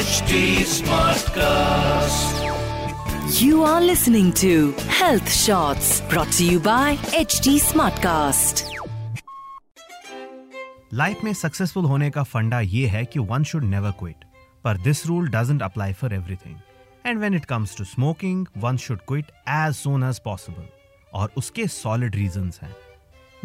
HT Smartcast. You are listening to Health Shots brought to you by HT Smartcast. Life में successful होने का फंडा ये है कि वन शुड नेवर क्विट पर this rule doesn't apply for everything and when it comes to smoking one should quit as soon as possible और उसके सॉलिड रीजंस हैं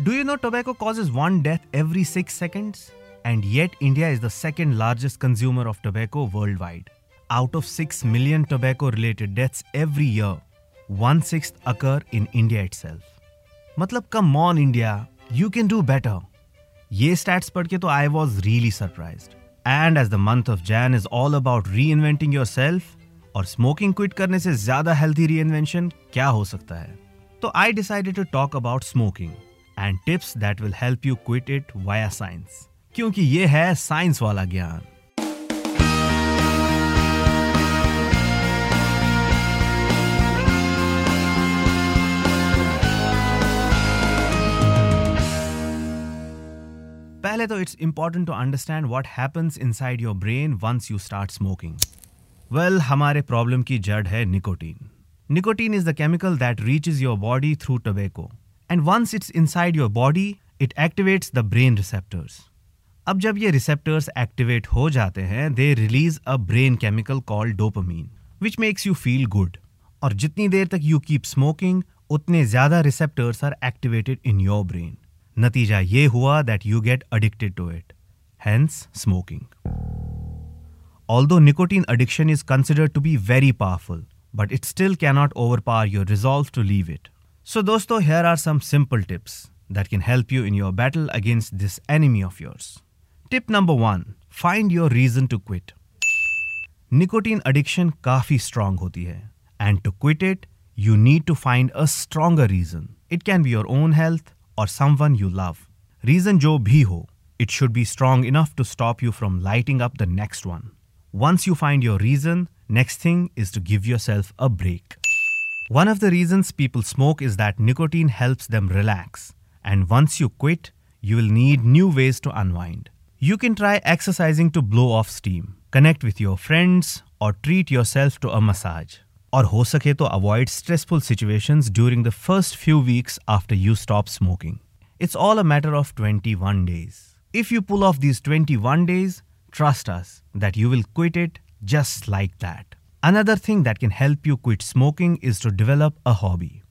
do you know tobacco causes one death every six seconds and yet India is the second largest consumer of tobacco worldwide. Out of 6 million tobacco related deaths every year, one sixth occur in India itself. मतलब come on India, you can do better. ये stats पढ़ के तो I was really surprised. And as the month of Jan is all about reinventing yourself, और smoking quit करने से ज्यादा healthy reinvention क्या हो सकता है तो I decided to talk about smoking and tips that will help you quit it via science क्योंकि ये है साइंस वाला ज्ञान। पहले तो it's important to understand what happens inside your brain once you start smoking well हमारे problem की जड़ है nicotine nicotine is the chemical that reaches your body through tobacco and once it's inside your body it activates the brain receptors अब जब ये receptors activate हो जाते हैं they release a brain chemical call dopamine which makes you feel good और जितनी देर तक यू कीप स्मोकिंग उतने ज़्यादा receptors are activated in your brain नतीजा ये हुआ that you get addicted to it hence smoking although nicotine addiction is considered to be very powerful but it still cannot overpower your resolve to leave it so दोस्तों here are some simple tips that can help you in your battle against this enemy of yours tip number one find your reason to quit nicotine addiction काफी strong होती है and to quit it you need to find a stronger reason it can be your own health और someone you love reason जो भी हो it should be strong enough to stop you from lighting up the next one. Once you find your reason, next thing is to give yourself a break. One of the reasons people smoke is that nicotine helps them relax. And once you quit, you will need new ways to unwind. You can try exercising to blow off steam, connect with your friends, or treat yourself to a massage. और हो सके तो avoid stressful situations during the first few weeks after you stop smoking. It's all a matter of 21 days. If you pull off these 21 days, trust us that you will quit it just like that. Another thing that can help you quit smoking is to develop a hobby.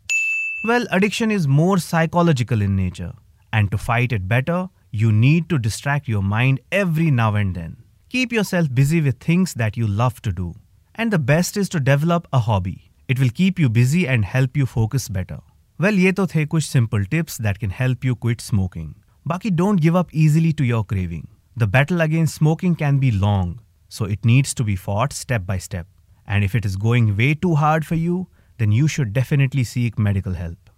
Well, addiction is more psychological in nature, and to fight it better, you need to distract your mind every now and then. Keep yourself busy with things that you love to do. And the best is to develop a hobby. It will keep you busy and help you focus better. Well, ये तो थे कुछ simple tips that can help you quit smoking. Baki, don't give up easily to your craving. The battle against smoking can be long, so it needs to be fought step by step. And if it is going way too hard for you, then you should definitely seek medical help.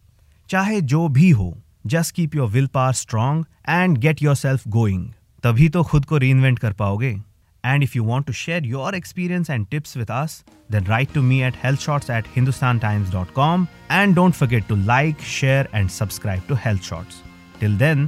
चाहे जो भी हो just keep your will power strong and get your self going तभी तो खुद को री invent कर पाओगे and if you want to share your experience and tips with us then right to me at health shorts eight Hindustan times dot com and don't forget to like share and subscribe to health shorts till then